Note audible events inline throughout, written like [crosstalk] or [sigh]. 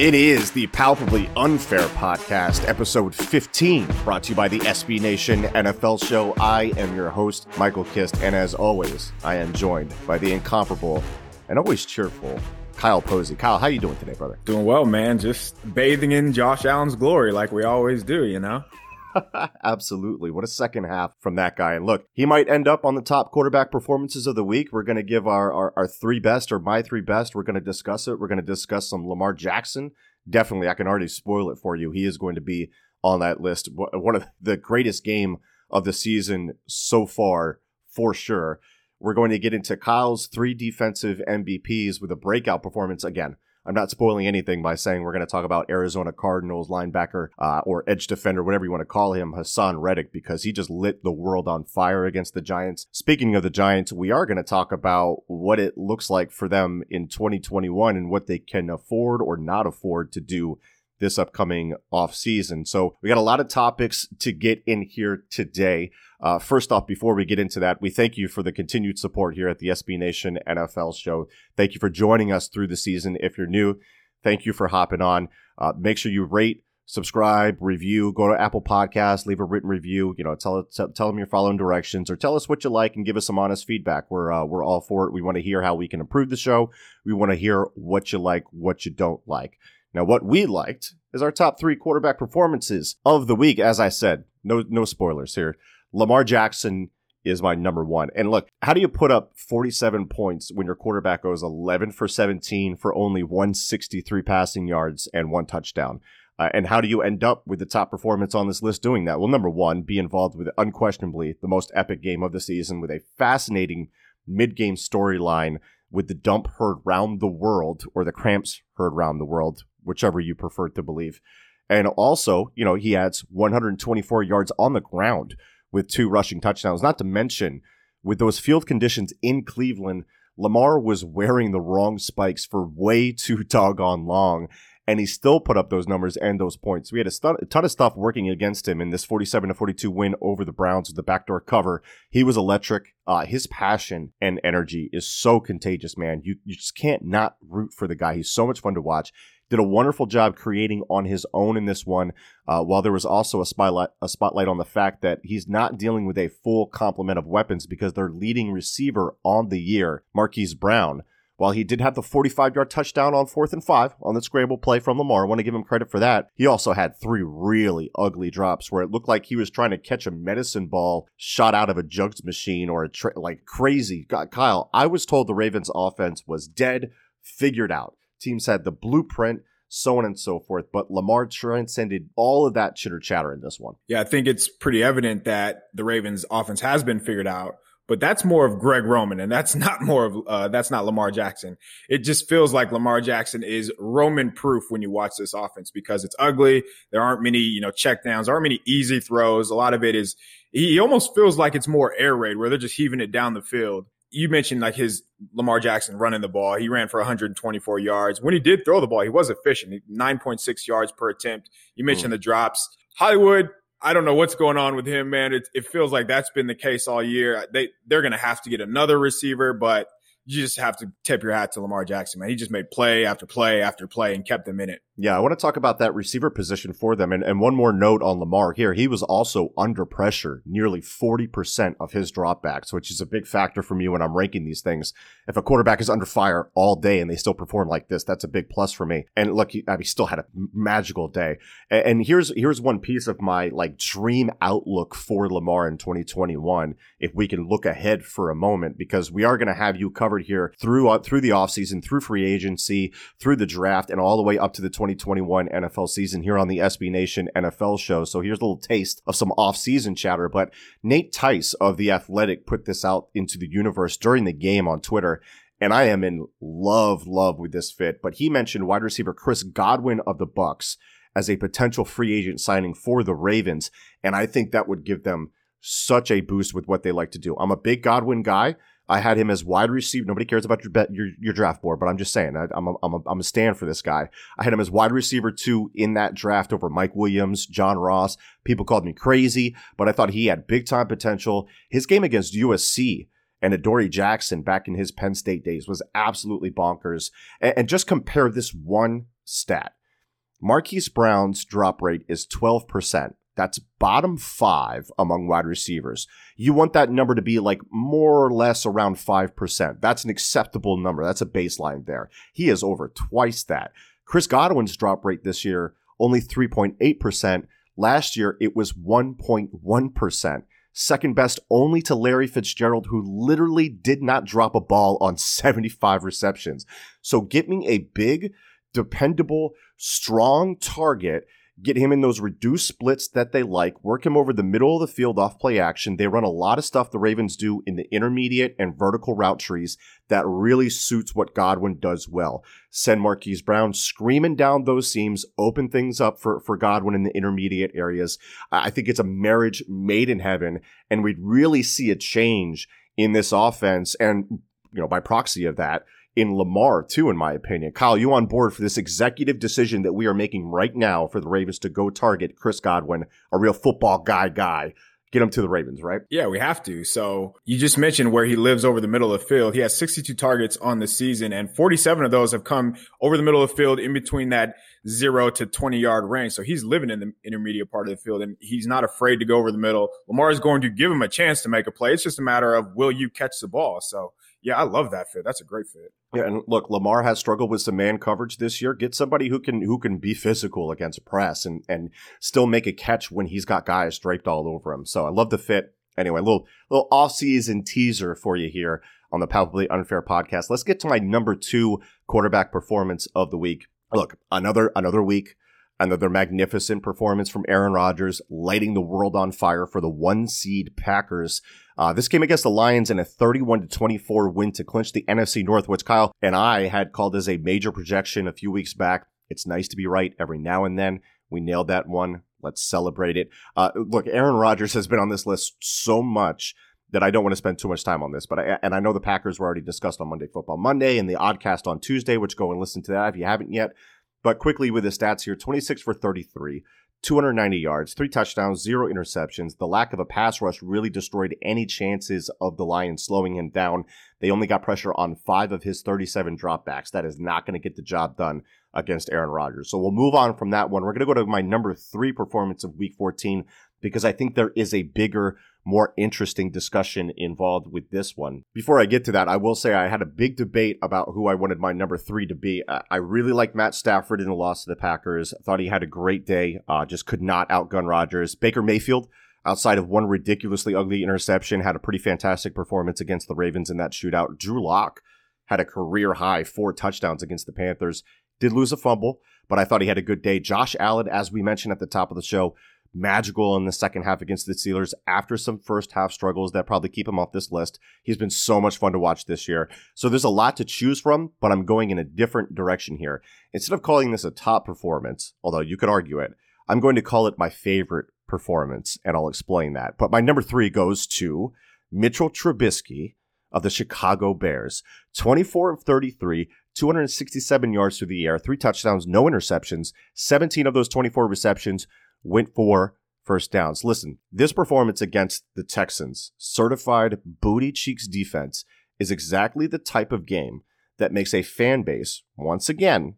It is the Palpably Unfair Podcast, episode 15, brought to you by the SB Nation NFL show. I am your host, Michael Kist, and as always, I am joined by the incomparable and always cheerful Kyle Posey. Kyle, how you doing today, brother? Doing well, man. Just bathing in Josh Allen's glory like we always do, you know? [laughs] Absolutely. What a second half from that guy. And look, he might end up on the top quarterback performances of the week. We're going to give our, our, our three best or my three best. We're going to discuss it. We're going to discuss some Lamar Jackson. Definitely, I can already spoil it for you. He is going to be on that list. One of the greatest game of the season so far, for sure. We're going to get into Kyle's three defensive MVPs with a breakout performance again. I'm not spoiling anything by saying we're going to talk about Arizona Cardinals linebacker uh, or edge defender, whatever you want to call him, Haason Reddick, because he just lit the world on fire against the Giants. Speaking of the Giants, we are going to talk about what it looks like for them in 2021 and what they can afford or not afford to do this upcoming off season. So we got a lot of topics to get in here today. Uh, first off, before we get into that, we thank you for the continued support here at the SB Nation NFL show. Thank you for joining us through the season. If you're new, thank you for hopping on. Uh, make sure you rate, subscribe, review, go to Apple Podcasts, leave a written review. You know, tell tell them you're following directions, or tell us what you like and give us some honest feedback. We're uh, we're all for it. We want to hear how we can improve the show. We want to hear what you like, what you don't like. Now, what we liked is our top three quarterback performances of the week. As I said, no no spoilers here. Lamar Jackson is my number one. And look, how do you put up 47 points when your quarterback goes 11 for 17 for only 163 passing yards and one touchdown? Uh, and how do you end up with the top performance on this list doing that? Well, number one, be involved with unquestionably the most epic game of the season with a fascinating mid game storyline with the dump heard round the world or the cramps heard round the world, whichever you prefer to believe. And also, you know, he adds 124 yards on the ground with two rushing touchdowns. Not to mention, with those field conditions in Cleveland, Lamar was wearing the wrong spikes for way too [laughs] doggone long, and he still put up those numbers and those points. We had a, a ton of stuff working against him in this 47 to 42 win over the Browns with the backdoor cover. He was electric. Uh, his passion and energy is so contagious, man. You you just can't not root for the guy. He's so much fun to watch did a wonderful job creating on his own in this one. Uh, while there was also a spotlight, a spotlight on the fact that he's not dealing with a full complement of weapons because their leading receiver on the year, Marquise Brown, while he did have the 45 yard touchdown on fourth and five on the scramble play from Lamar, I want to give him credit for that. He also had three really ugly drops where it looked like he was trying to catch a medicine ball shot out of a jugs machine or a tra- like crazy. God, Kyle, I was told the Ravens offense was dead, figured out. Teams had the blueprint, so on and so forth. But Lamar transcended all of that chitter chatter in this one. Yeah, I think it's pretty evident that the Ravens offense has been figured out. But that's more of Greg Roman, and that's [laughs] not more of uh, that's not Lamar Jackson. It just feels like Lamar Jackson is Roman proof when you watch this offense because it's ugly. There aren't many, you know, checkdowns. Aren't many easy throws. A lot of it is he almost feels like it's more air raid where they're just heaving it down the field you mentioned like his Lamar Jackson running the ball. He ran for 124 yards. When he did throw the ball, he was efficient. 9.6 yards per attempt. You mentioned mm. the drops. Hollywood, I don't know what's going on with him, man. It, it feels like that's been the case all year. They they're going to have to get another receiver, but you just have to tip your hat to Lamar Jackson, man. He just made play after play after play and kept them in it. Yeah, I want to talk about that receiver position for them. And, and one more note on Lamar here. He was also under pressure nearly 40% of his dropbacks, which is a big factor for me when I'm ranking these things. If a quarterback is under fire all day and they still perform like this, that's a big plus for me. And look, he, I mean, still had a magical day. And, and here's, here's one piece of my like dream outlook for Lamar in 2021. If we can look ahead for a moment, because we are going to have you covered here through, uh, through the offseason, through free agency, through the draft, and all the way up to the 2021 NFL season here on the SB Nation NFL show. So here's a little taste of some off-season chatter. But Nate Tice of The Athletic put this out into the universe during the game on Twitter. And I am in love, love with this fit. But he mentioned wide receiver Chris Godwin of the Bucs as a potential free agent signing for the Ravens. And I think that would give them such a boost with what they like to do. I'm a big Godwin guy. I had him as wide receiver. Nobody cares about your bet, your, your draft board, but I'm just saying, I, am a, I'm, a, I'm a stand for this guy. I had him as wide receiver two in that draft over Mike Williams, John Ross. People called me crazy, but I thought he had big time potential. His game against USC and Adoree Jackson back in his Penn State days was absolutely bonkers. And, and just compare this one stat. Marquise Brown's drop rate is 12%. That's bottom five among wide receivers. You want that number to be like more or less around 5%. That's an acceptable number. That's a baseline there. He is over twice that. Chris Godwin's drop rate this year, only 3.8%. Last year, it was 1.1%. Second best only to Larry Fitzgerald, who literally did not drop a ball on [laughs] 75 receptions. So get me a big, dependable, strong target get him in those reduced splits that they like, work him over the middle of the field off play action. They run a lot of stuff the Ravens do in the intermediate and vertical route trees that really suits what Godwin does well. Send Marquise Brown screaming down those seams, open things up for, for Godwin in the intermediate areas. I think it's a marriage made in heaven, and we'd really see a change in this offense and, you know, by proxy of that, in Lamar, too, in my opinion. Kyle, you on board for this executive decision that we are making right now for the Ravens to go target Chris Godwin, a real football guy guy, get him to the Ravens, right? Yeah, we have to. So you just mentioned where he lives over the middle of the field. He has 62 targets on the season, and 47 of those have come over the middle of the field in between that zero to 20 yard range. So he's living in the intermediate part of the field, and he's not afraid to go over the middle. Lamar is going to give him a chance to make a play. It's just a matter of will you catch the ball? So yeah, I love that fit. That's a great fit. Yeah, and look, Lamar has struggled with some man coverage this year. Get somebody who can who can be physical against press and and still make a catch when he's got guys draped all over him. So I love the fit. Anyway, little little off season teaser for you here on the Palpably Unfair podcast. Let's get to my number two quarterback performance of the week. Look, another another week Another magnificent performance from Aaron Rodgers, lighting the world on fire for the one seed Packers. Uh, this came against the Lions in a 31 to 24 win to clinch the NFC North, which Kyle and I had called as a major projection a few weeks back. It's nice to be right every now and then. We nailed that one. Let's celebrate it. Uh, look, Aaron Rodgers has been on this list so much that I don't want to spend too much time on this, but I, and I know the Packers were already discussed on Monday Football Monday and the Oddcast on Tuesday, which go and listen to that if you haven't yet. But quickly with the stats here 26 for 33, 290 yards, three touchdowns, zero interceptions. The lack of a pass rush really destroyed any chances of the Lions slowing him down. They only got pressure on five of his 37 dropbacks. That is not going to get the job done against Aaron Rodgers. So we'll move on from that one. We're going to go to my number three performance of week 14 because I think there is a bigger more interesting discussion involved with this one. Before I get to that, I will say I had a big debate about who I wanted my number three to be. I really like Matt Stafford in the loss to the Packers. Thought he had a great day, uh, just could not outgun Rodgers. Baker Mayfield, outside of one ridiculously ugly interception, had a pretty fantastic performance against the Ravens in that shootout. Drew Lock had a career high four touchdowns against the Panthers. Did lose a fumble, but I thought he had a good day. Josh Allen, as we mentioned at the top of the show, magical in the second half against the Steelers after some first half struggles that probably keep him off this list. He's been so much fun to watch this year. So there's a lot to choose from, but I'm going in a different direction here. Instead of calling this a top performance, although you could argue it, I'm going to call it my favorite performance, and I'll explain that. But my number three goes to Mitchell Trubisky of the Chicago Bears. 24 of 33, 267 yards through the air, three touchdowns, no interceptions. 17 of those 24 receptions went for first downs. Listen, this performance against the Texans, certified booty cheeks defense, is exactly the type of game that makes a fan base, once again,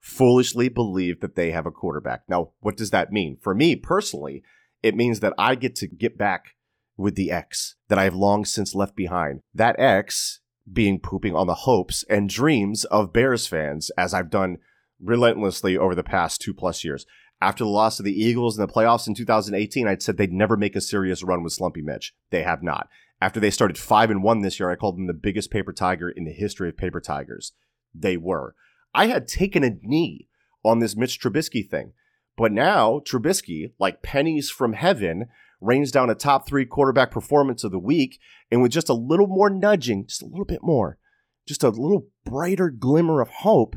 foolishly believe that they have a quarterback. Now, what does that mean? For me personally, it means that I get to get back with the X that I have long since left behind. That X being pooping on the hopes and dreams of Bears fans, as I've done relentlessly over the past two plus years. After the loss of the Eagles in the playoffs in 2018, I'd said they'd never make a serious run with Slumpy Mitch. They have not. After they started five and one this year, I called them the biggest paper tiger in the history of paper tigers. They were. I had taken a knee on this Mitch Trubisky thing, but now Trubisky, like pennies from heaven, rains down a top three quarterback performance of the week, and with just a little more nudging, just a little bit more, just a little brighter glimmer of hope,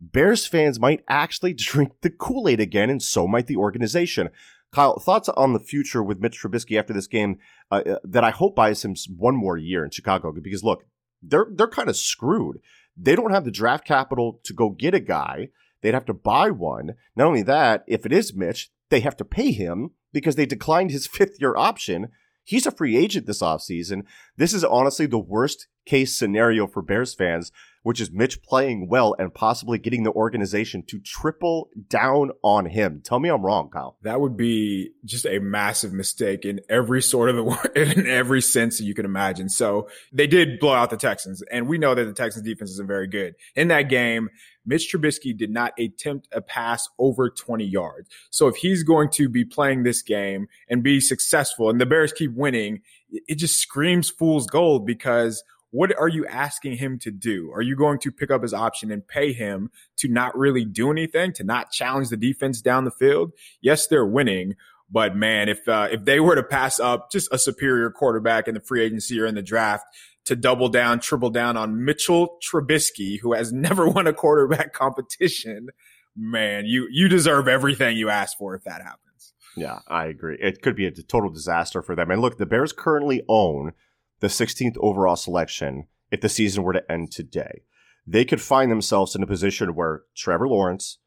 Bears fans might actually drink the Kool Aid again, and so might the organization. Kyle, thoughts on the future with Mitch Trubisky after this game uh, uh that I hope buys him one more year in Chicago? Because look, they're they're kind of screwed. They don't have the draft capital to go get a guy. They'd have to buy one. Not only that, if it is Mitch, they have to pay him because they declined his [laughs] fifth year option. He's a free agent this offseason. This is honestly the worst case scenario for Bears fans which is Mitch playing well and possibly getting the organization to triple down on him. Tell me I'm wrong, Kyle. That would be just a massive mistake in every sort of the [laughs] in every sense that you can imagine. So they did blow out the Texans, and we know that the Texans defense isn't very good. In that game, Mitch Trubisky did not attempt a pass over 20 yards. So if he's going to be playing this game and be successful and the Bears keep winning, it just screams fool's gold because what are you asking him to do? Are you going to pick up his option and pay him to not really do anything, to not challenge the defense down the field? Yes, they're winning, but man, if uh, if they were to pass up just a superior quarterback in the free agency or in the draft to double down, triple down on Mitchell Trubisky, who has [laughs] never won a quarterback [laughs] competition, man, you you deserve everything you ask for if that happens. Yeah, I agree. It could be a total disaster for them. And look, the Bears currently own the 16th overall selection if the season were to end today. They could find themselves in a position where Trevor Lawrence,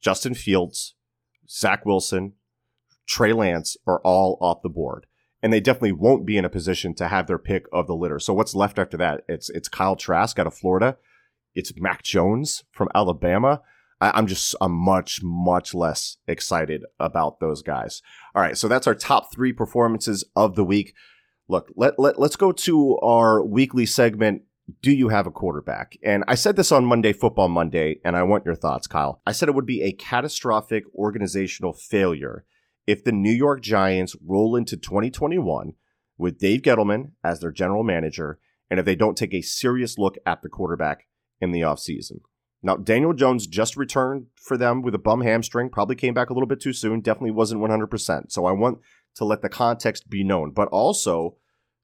Justin Fields, Zach Wilson, Trey Lance are all off the board. And they definitely won't be in a position to have their pick of the litter. So what's left after that? It's it's Kyle Trask out of Florida. It's Mac Jones from Alabama. I, I'm just I'm much, much less excited about those guys. All right, so that's our top three performances of the week look, let, let, let's go to our weekly segment. Do you have a quarterback? And I said this on Monday, Football Monday, and I want your thoughts, Kyle. I said it would be a catastrophic organizational failure if the New York Giants roll into 2021 with Dave Gettleman as their general manager, and if they don't take a serious look at the quarterback in the offseason. Now, Daniel Jones just returned for them with a bum hamstring, probably came back a little bit too soon, definitely wasn't 100%. So I want to let the context be known. But also,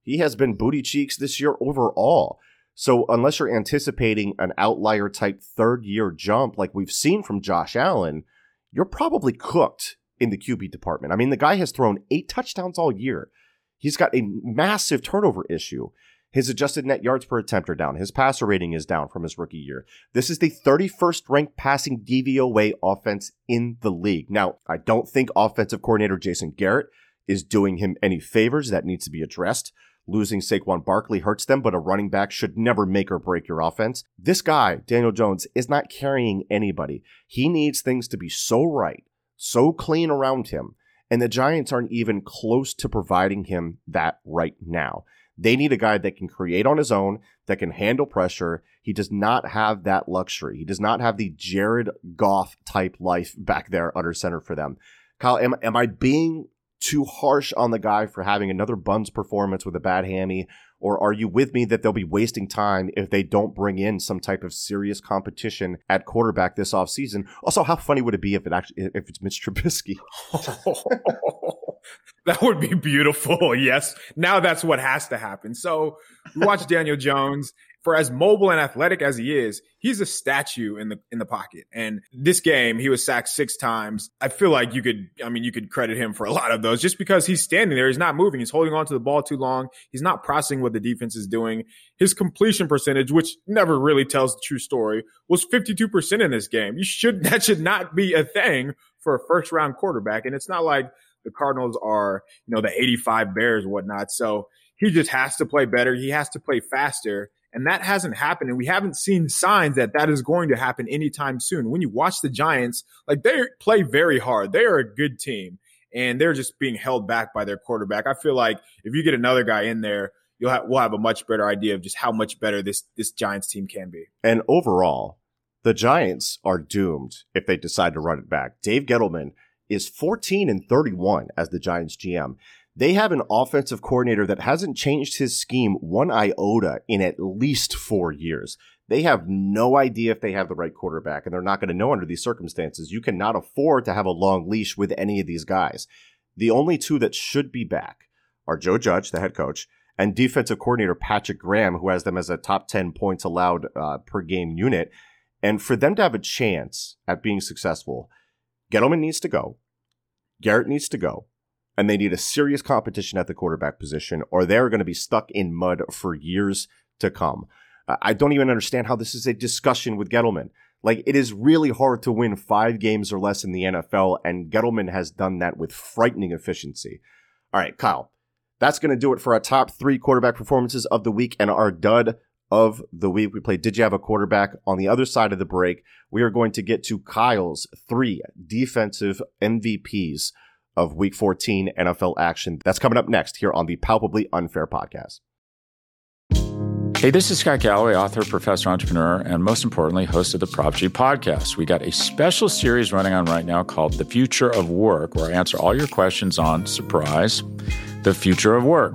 he has been booty cheeks this year overall. So unless you're anticipating an outlier type third year jump like we've seen from Josh Allen, you're probably cooked in the QB department. I mean, the guy has thrown eight touchdowns all year. He's got a massive turnover issue. His adjusted net yards per attempt are down. His passer rating is down from his rookie year. This is the 31st ranked passing DVOA offense in the league. Now, I don't think offensive coordinator Jason Garrett is doing him any favors. That needs to be addressed. Losing Saquon Barkley hurts them, but a running back should never make or break your offense. This guy, Daniel Jones, is not carrying anybody. He needs things to be so right, so clean around him. And the Giants aren't even close to providing him that right now. They need a guy that can create on his own, that can handle pressure. He does not have that luxury. He does not have the Jared Goff type life back there under center for them. Kyle, am, am I being too harsh on the guy for having another Buns performance with a bad hammy? Or are you with me that they'll be wasting time if they don't bring in some type of serious competition at quarterback this offseason? Also, how funny would it be if it actually if it's Mitch Trubisky? [laughs] [laughs] that would be beautiful. [laughs] Yes. Now that's what has to happen. So watch Daniel Jones for as mobile and athletic as he is, he's a statue in the in the pocket. And this game, he was sacked six times. I feel like you could, I mean, you could credit him for a lot of those just because he's standing there, he's not moving, he's holding on to the ball too long, he's not processing what the defense is doing. His completion percentage, which never really tells the true story, was 52% in this game. You should [laughs] that should not be a thing for a first round quarterback. And it's not like the Cardinals are, you know, the 85 Bears, whatnot. So he just has to play better. He has to play faster. And that hasn't happened. And we haven't seen signs that that is going to happen anytime soon. When you watch the Giants, like they play very hard. They are a good team and they're just being held back by their quarterback. I feel like if you get another guy in there, you'll have, we'll have a much better idea of just how much better this, this Giants team can be. And overall, the Giants are doomed if they decide to run it back. Dave Gettleman is 14 and 31 as the Giants GM. They have an offensive coordinator that hasn't changed his scheme one iota in at least four years. They have no idea if they have the right quarterback, and they're not going to know under these circumstances. You cannot afford to have a long leash with any of these guys. The only two that should be back are Joe Judge, the head coach, and defensive coordinator Patrick Graham, who has them as a top 10 points allowed uh, per game unit. And for them to have a chance at being successful, Gettleman needs to go. Garrett needs to go and they need a serious competition at the quarterback position, or they're going to be stuck in mud for years to come. I don't even understand how this is a discussion with Gettleman. Like, it is really hard to win five games or less in the NFL, and Gettleman has done that with frightening efficiency. All right, Kyle, that's going to do it for our top three quarterback performances of the week and our dud of the week. We played Did You Have a Quarterback? On the other side of the break, we are going to get to Kyle's three defensive MVPs of Week 14 NFL action. That's coming up next here on the Palpably Unfair podcast. Hey, this is Scott Galloway, author, professor, entrepreneur, and most importantly, host of the Prop G podcast. We got a special series running on right now called The Future of Work, where I answer all your questions on surprise, the future of work.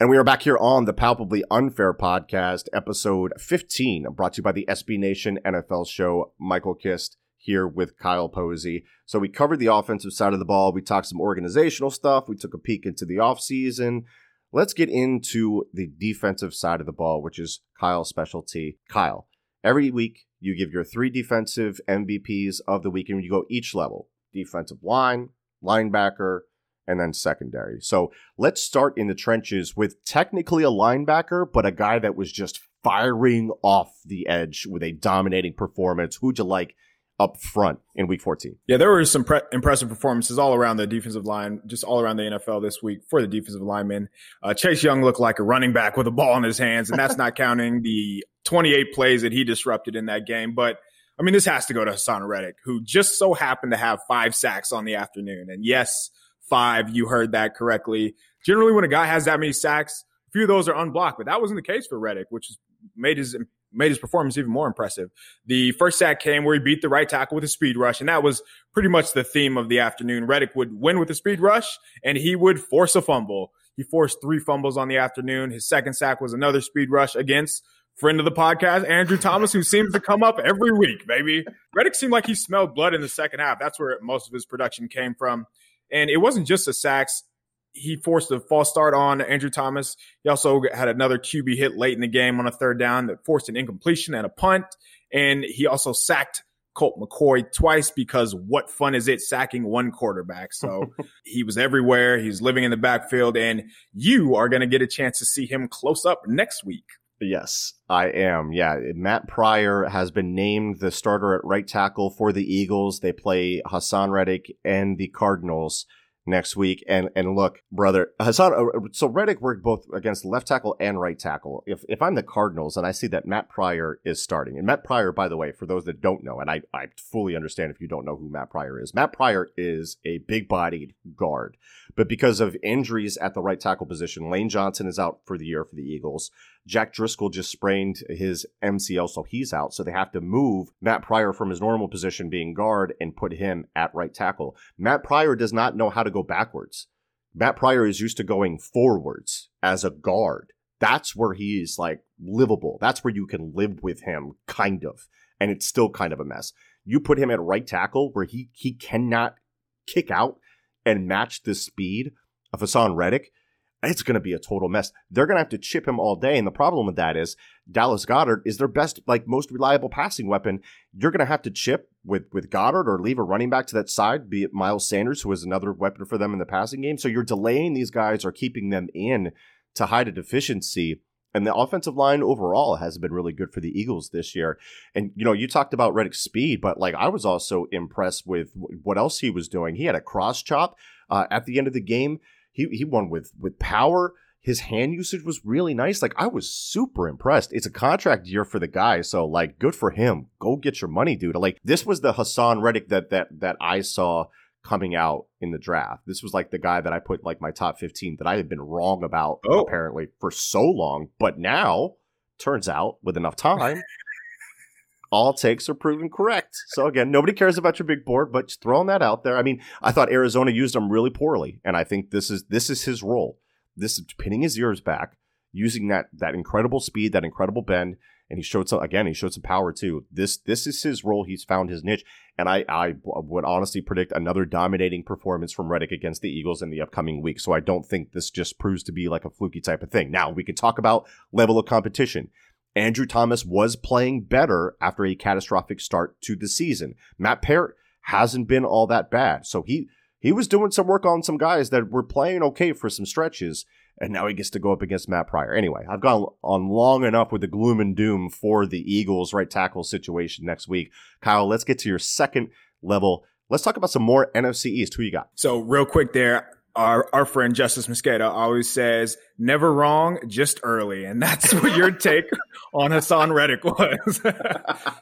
And we are back here on the Palpably Unfair podcast, episode 15, brought to you by the SB Nation NFL show. Michael Kist here with Kyle Posey. So we covered the offensive side of the ball. We talked some organizational stuff. We took a peek into the offseason. Let's get into the defensive side of the ball, which is Kyle's specialty. Kyle, every week you give your three defensive MVPs of the week and you go each level defensive line, linebacker, and then secondary. So let's start in the trenches with technically a linebacker, but a guy that was just firing off the edge with a dominating performance. Who'd you like up front in week 14? Yeah, there were some pre- impressive performances all around the defensive line, just all around the NFL this week for the defensive linemen. Uh, Chase Young looked like a running back with a ball in his hands, and that's not [laughs] counting the 28 plays that he disrupted in that game. But I mean, this has to go to Haason Reddick, who just so happened to have five sacks on the afternoon. And yes, five. You heard that correctly. Generally, when a guy has that many sacks, a few of those are unblocked, but that wasn't the case for Reddick, which made his made his performance even more impressive. The first sack came where he beat the right tackle with a speed rush, and that was pretty much the theme of the afternoon. Reddick would win with a speed rush, and he would force a fumble. He forced three fumbles on the afternoon. His second sack was another speed rush against friend of the podcast, Andrew Thomas, who seems to come up every week, baby. Reddick seemed like he smelled blood in the second half. That's where most of his production came from. And it wasn't just the sacks. He forced a false start on Andrew Thomas. He also had another QB hit late in the game on a third down that forced an incompletion and a punt. And he also sacked Colt McCoy twice because what fun is it sacking one quarterback? So [laughs] he was everywhere. He's living in the backfield, and you are going to get a chance to see him close up next week. Yes, I am. Yeah, Matt Pryor has been named the starter at right tackle for the Eagles. They play Haason Reddick and the Cardinals next week. And and look, brother, Haason. Uh, so Reddick worked both against left tackle and right tackle. If if I'm the Cardinals and I see that Matt Pryor is starting, and Matt Pryor, by the way, for those that don't know, and I I fully understand if you don't know who Matt Pryor is. Matt Pryor is a big bodied guard, but because of injuries at the right tackle position, Lane Johnson is out for the year for the Eagles. Jack Driscoll just sprained his MCL, so he's out. So they have to move Matt Pryor from his normal position being guard and put him at right tackle. Matt Pryor does not know how to go backwards. Matt Pryor is used to going forwards as a guard. That's where he's like livable. That's where you can live with him, kind of. And it's still kind of a mess. You put him at right tackle where he he cannot kick out and match the speed of Haason Reddick it's going to be a total mess. They're going to have to chip him all day. And the problem with that is Dallas Goedert is their best, like most reliable passing weapon. You're going to have to chip with, with Goedert or leave a running back to that side, be it Miles Sanders, who is another weapon for them in the passing game. So you're delaying these guys or keeping them in to hide a deficiency. And the offensive line overall has been really good for the Eagles this year. And, you know, you talked about Reddick's speed, but like I was also impressed with what else he was doing. He had a cross chop uh, at the end of the game he he won with with power. His hand usage was really nice. Like I was super impressed. It's a contract year for the guy, so like good for him. Go get your money, dude. Like this was the Haason Reddick that that that I saw coming out in the draft. This was like the guy that I put like my top 15 that I had been wrong about oh. apparently for so long, but now turns out with enough time all takes are proven correct. So again, nobody cares about your big board, but throwing that out there. I mean, I thought Arizona used him really poorly, and I think this is this is his role. This is pinning his ears back, using that that incredible speed, that incredible bend, and he showed some again. He showed some power too. This this is his role. He's found his niche, and I I would honestly predict another dominating performance from Reddick against the Eagles in the upcoming week. So I don't think this just proves to be like a fluky type of thing. Now we can talk about level of competition. Andrew Thomas was playing better after a catastrophic start to the season. Matt Peart hasn't been all that bad. So he he was doing some work on some guys that were playing okay for some stretches, and now he gets to go up against Matt Pryor. Anyway, I've gone on long enough with the gloom and doom for the Eagles right tackle situation next week. Kyle, let's get to your second level. Let's talk about some more NFC East. Who you got? So real quick there, our, our friend Justis Mosqueda always says, never wrong, just early. And that's what your [laughs] take on Haason Reddick was.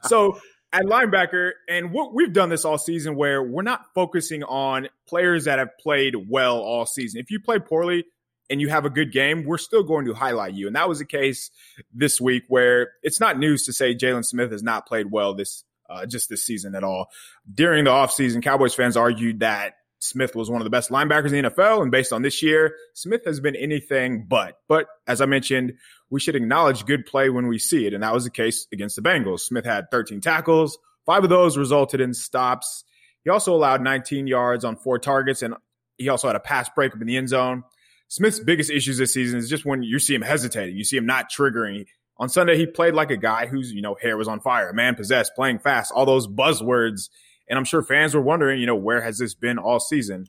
[laughs] so at linebacker, and what we've done this all season where we're not focusing on players that have played well all season. If you play poorly and you have a good game, we're still going to highlight you. And that was the case this week where it's not news to say Jaylon Smith has not played well this uh, just this season at all. During the offseason, Cowboys fans argued that Smith was one of the best linebackers in the NFL. And based on this year, Smith has been anything but. But as I mentioned, we should acknowledge good play when we see it. And that was the case against the Bengals. Smith had 13 tackles. Five of those resulted in stops. He also allowed 19 yards on four targets, and he also had a pass breakup in the end zone. Smith's biggest issues this season is just when you see him hesitating, you see him not triggering. On Sunday, he played like a guy whose, you know, hair was on fire, man possessed, playing fast, all those buzzwords and I'm sure fans were wondering, you know, where has this been all season?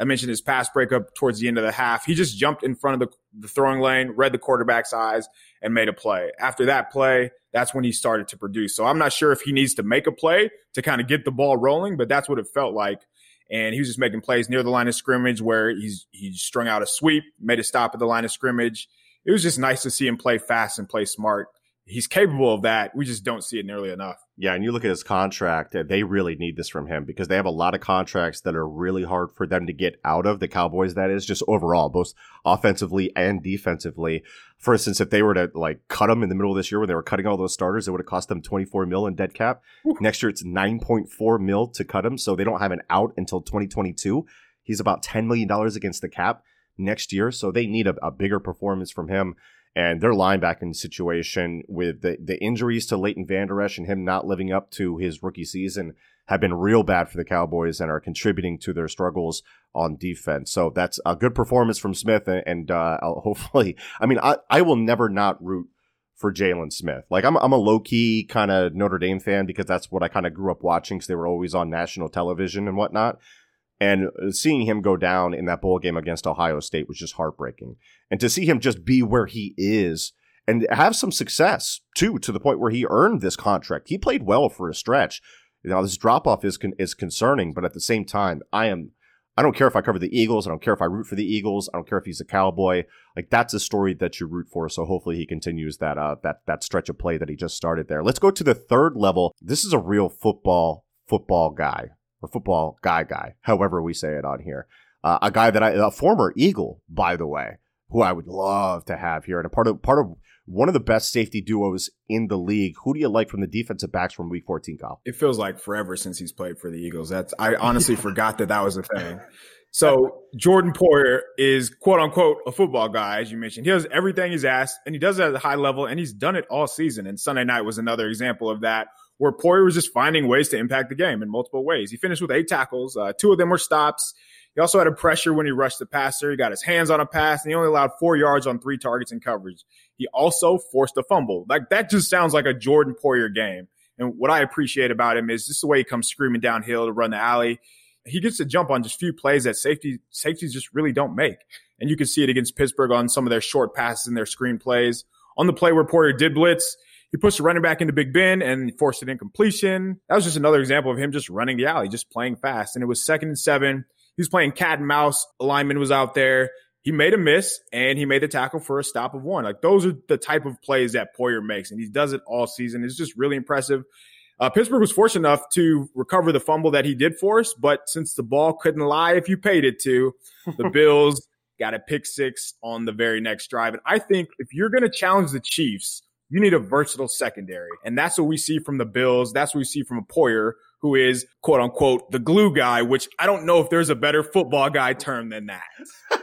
I mentioned his pass breakup towards the end of the half. He just jumped in front of the, the throwing lane, read the quarterback's eyes, and made a play. After that play, that's when he started to produce. So I'm not sure if he needs to make a play to kind of get the ball rolling, but that's what it felt like. And he was just making plays near the line of scrimmage where he's he strung out a sweep, made a stop at the line of scrimmage. It was just nice to see him play fast and play smart he's capable of that. We just don't see it nearly enough. Yeah, and you look at his contract, uh, they really need this from him because they have a lot of contracts that are really hard for them to get out of the Cowboys, that is, just overall, both offensively and defensively. For instance, if they were to like cut him in the middle of this year when they were cutting all those starters, it would have cost them 24 mil in dead cap. Next year it's 9.4 mil to cut him, so they don't have an out until 2022. He's about $10 million against the cap next year, so they need a, a bigger performance from him and their linebacking situation with the, the injuries to Leighton Vander Esch and him not living up to his rookie season have been real bad for the Cowboys and are contributing to their struggles on defense. So that's a good performance from Smith, and, and uh, [laughs] hopefully, I mean, I, I will never not root for Jaylon Smith. Like I'm, I'm a low key kind of Notre Dame fan because that's what I kind of grew up watching because they were always on national television and whatnot. And uh, seeing him go down in that bowl game against Ohio State was just heartbreaking. And to see him just be where he is and have some success too, to the point where he earned this contract. He played well for a stretch. Now this drop off is con- is concerning, but at the same time, I am I don't care if I cover the Eagles. I don't care if I root for the Eagles. I don't care if he's a cowboy. Like that's a story that you root for. So hopefully he continues that uh that that stretch of play that he just started there. Let's go to the third level. This is a real football football guy or football guy guy, however we say it on here. Uh, a guy that I a former Eagle, by the way, who I would love to have here, and a part of part of one of the best safety duos in the league. Who do you like from the defensive backs from Week 14, Kyle? It feels like forever since he's played for the Eagles. That's I [laughs] honestly forgot that that was a thing. So Jordan Poyer is quote unquote a football guy, as you mentioned. He does everything he's asked, and he does it at a high level, and he's done it all season. And Sunday night was another example of that, where Poyer was just finding ways to impact the game in multiple ways. He finished with eight tackles, uh, two of them were stops. He also had a pressure when he rushed the passer. He got his hands on a pass, and he only allowed four yards on three targets in coverage. He also forced a fumble. Like that just sounds like a Jordan Poyer game. And what I appreciate about him is just the way he comes screaming downhill to run the alley. He gets to jump on just few plays that safety safeties just really don't make. And you can see it against Pittsburgh on some of their short passes and their screen plays. On the play where Poyer did blitz, he pushed the running back into Big Ben and forced an incompletion. That was just another example of him just running the alley, just playing fast. And it was second and seven. He was playing cat and mouse. Alignment was out there he made a miss and he made the tackle for a stop of one. Like those are the type of plays that Poyer makes, and he does it all season. It's just really impressive. Uh, Pittsburgh was fortunate enough to recover the fumble that he did force, but since the ball couldn't lie if you paid it to, the [laughs] Bills got a pick six on the very next drive. And I think if you're going to challenge the Chiefs, you need a versatile secondary. And that's what we see from the Bills. That's what we see from a Poyer, who is quote unquote the glue guy, which I don't know if there's a better football guy term than that. [laughs]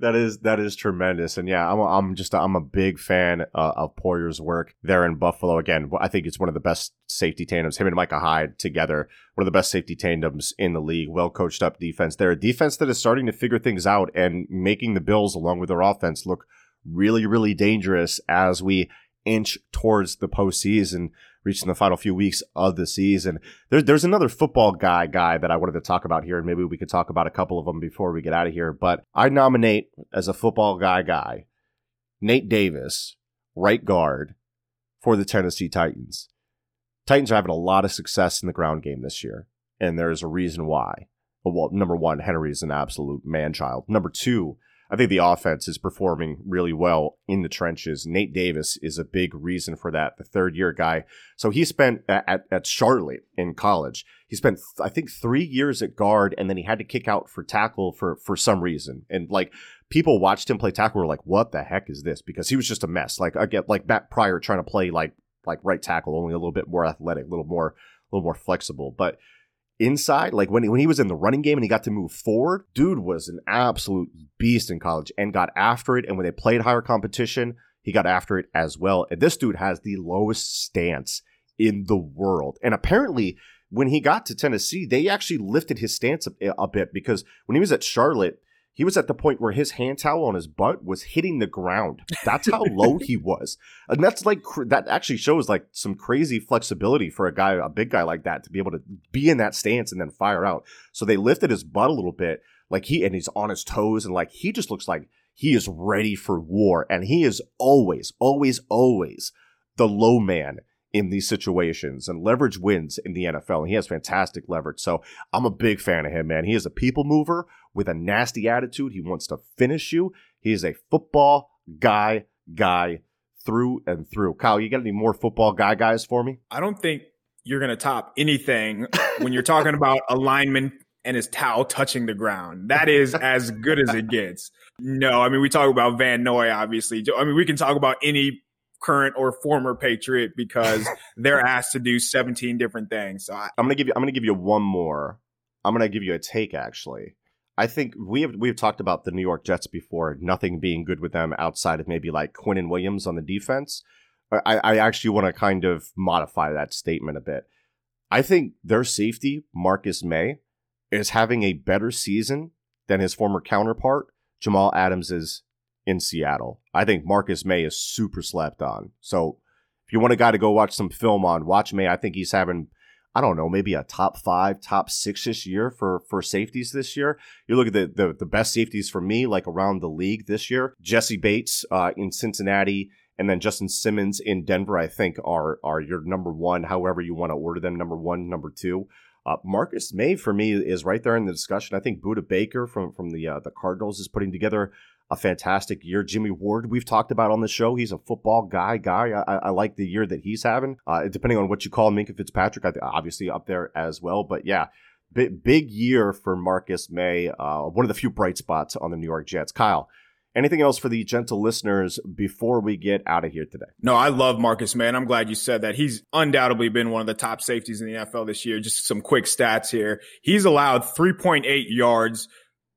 that is that is tremendous, and yeah, I'm I'm just I'm a big fan uh, of Poyer's work there in Buffalo. Again, I think it's one of the best safety tandems. Him and Micah Hyde together, one of the best safety tandems in the league. Well coached up defense. They're a defense that is starting to figure things out and making the Bills, along with their offense, look really really dangerous as we inch towards the postseason reaching the final few weeks of the season. There's there's another football guy guy that I wanted to talk about here, and maybe we could talk about a couple of them before we get out of here. But I nominate as a football guy guy Nate Davis, right guard for the Tennessee Titans. Titans are having a lot of success in the ground game this year, and there's a reason why. Well, number one, Henry is an absolute man child. Number two, I think the offense is performing really well in the trenches. Nate Davis is a big reason for that, the third year guy. So he spent at, at Charlotte in college. He spent, I think, three years at guard, and then he had to kick out for tackle for, for some reason. And like people watched him play tackle were like, what the heck is this? Because he was just a mess. Like, again, like Matt Pryor trying to play like, like right tackle, only a little bit more athletic, a little more, a little more flexible. But inside, like when he, when he was in the running game and he got to move forward, dude was an absolute beast in college and got after it. And when they played higher competition, he got after it as well. And this dude has the lowest stance in the world. And apparently, when he got to Tennessee, they actually lifted his stance a, a bit because when he was at Charlotte, he was at the point where his hand towel on his butt was hitting the ground. That's how [laughs] low he was. And that's like, that actually shows like some crazy flexibility for a guy, a big guy like that to be able to be in that stance and then fire out. So they lifted his butt a little bit, like he, and he's on his toes and like he just looks like he is ready for war. And he is always, always, always the low man in these situations and leverage wins in the NFL. And he has fantastic leverage. So I'm a big fan of him, man. He is a people mover with a nasty attitude. He wants to finish you. He is a football guy, guy through and through. Kyle, you got any more football guy guys for me? I don't think you're going to top anything [laughs] when you're talking about a lineman and his towel touching the ground. That is as good as it gets. No, I mean, we talk about Van Noy, obviously. I mean, we can talk about any current or former Patriot because [laughs] they're asked to do 17 different things. So I, am gonna give you I'm gonna give you one more. I'm gonna give you a take actually. I think we have we have talked about the New York Jets before, nothing being good with them outside of maybe like Quinnen Williams on the defense. I, I actually want to kind of modify that statement a bit. I think their safety, Marcus Maye, is having a better season than his former counterpart, Jamal Adams, is in Seattle. I think Marcus Maye is super slept on. So if you want a guy to go watch some film on, watch Maye. I think he's having, I don't know, maybe a top five, top six this year for for safeties this year. You look at the the, the best safeties for me, like around the league this year. Jessie Bates uh, in Cincinnati. And then Justin Simmons in Denver, I think, are are your number one, however you want to order them, number one, number two. Uh, Marcus Maye for me is right there in the discussion. I think Budda Baker from from the uh, the Cardinals is putting together a fantastic year. Jimmy Ward, we've talked about on the show. He's a football guy. Guy, I, I like the year that he's having. Uh, depending on what you call Minkah Fitzpatrick, obviously up there as well. But yeah, big big year for Marcus Maye. Uh, one of the few bright spots on the New York Jets. Kyle. Anything else for the gentle listeners before we get out of here today? No, I love Marcus Maye. I'm glad you said that. He's undoubtedly been one of the top safeties in the NFL this year. Just some quick stats here. He's allowed 3.8 yards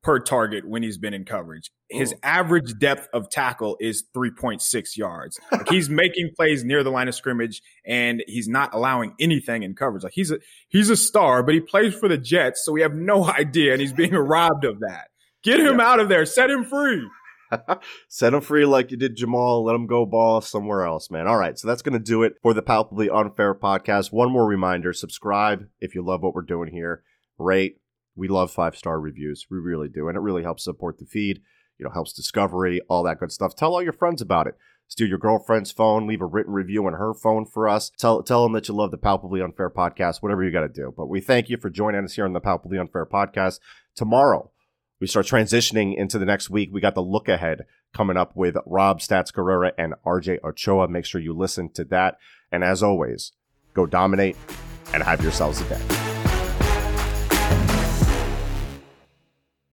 per target when he's been in coverage. His average depth of tackle is 3.6 yards. Like [laughs] he's making plays near the line of scrimmage and he's not allowing anything in coverage. Like he's a he's a star, but he plays for the Jets, so we have no [laughs] idea and he's being robbed of that. Get him yeah. out of there. Set him free. [laughs] Set him free like you did Jamal. Let him go ball somewhere else, man. All right. So that's going to do it for the Palpably Unfair podcast. One more reminder subscribe if you love what we're doing here. Rate. We love five star reviews. We really do. And it really helps support the feed, you know, helps discovery, all that good stuff. Tell all your friends about it. Steal your girlfriend's phone, leave a written review on her phone for us. Tell, tell them that you love the Palpably Unfair podcast, whatever you got to do. But we thank you for joining us here on the Palpably Unfair podcast. Tomorrow, we start transitioning into the next week. We got the look ahead coming up with Rob Stats Guerrera and RJ Ochoa. Make sure you listen to that. And as always, go dominate and have yourselves a day.